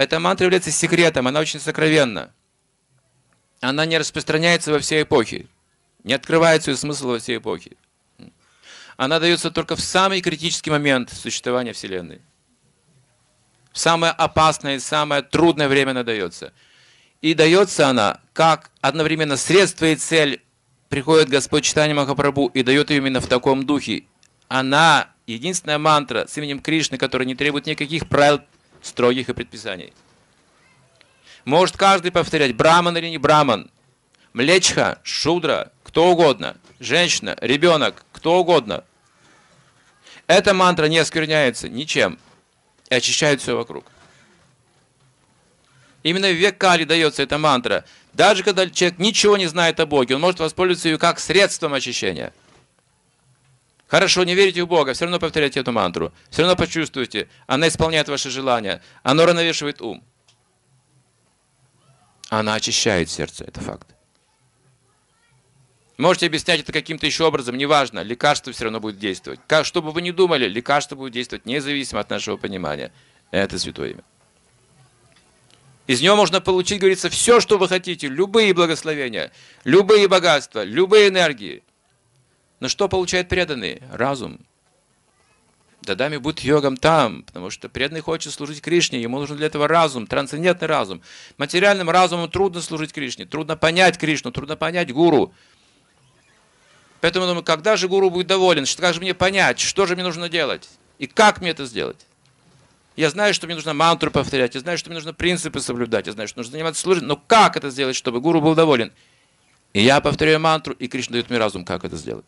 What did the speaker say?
Эта мантра является секретом, она очень сокровенна. Она не распространяется во все эпохи, не открывает свой смысл во все эпохи. Она дается только в самый критический момент существования Вселенной. В самое опасное и самое трудное время она дается. И дается она как одновременно средство и цель. Приходит Господь Читание Махапрабху и дает ее именно в таком духе. Она единственная мантра с именем Кришны, которая не требует никаких правил строгих и предписаний. Может каждый повторять, браман или не браман, млечха, шудра, кто угодно, женщина, ребенок, кто угодно. Эта мантра не оскверняется ничем и очищает все вокруг. Именно в век Кали дается эта мантра. Даже когда человек ничего не знает о Боге, он может воспользоваться ее как средством очищения. Хорошо, не верите в Бога, все равно повторяйте эту мантру. Все равно почувствуйте, она исполняет ваши желания. Она равновешивает ум. Она очищает сердце, это факт. Можете объяснять это каким-то еще образом, неважно, лекарство все равно будет действовать. Как, что бы вы ни думали, лекарство будет действовать независимо от нашего понимания. Это святое имя. Из него можно получить, говорится, все, что вы хотите, любые благословения, любые богатства, любые энергии. Но что получает преданный? Разум. Дадами будет йогом там, потому что преданный хочет служить Кришне, ему нужен для этого разум, трансцендентный разум. Материальным разумом трудно служить Кришне, трудно понять Кришну, трудно понять гуру. Поэтому думаю, когда же гуру будет доволен, как же мне понять, что же мне нужно делать и как мне это сделать. Я знаю, что мне нужно мантру повторять, я знаю, что мне нужно принципы соблюдать, я знаю, что нужно заниматься служением, но как это сделать, чтобы гуру был доволен? И я повторяю мантру, и Кришна дает мне разум, как это сделать.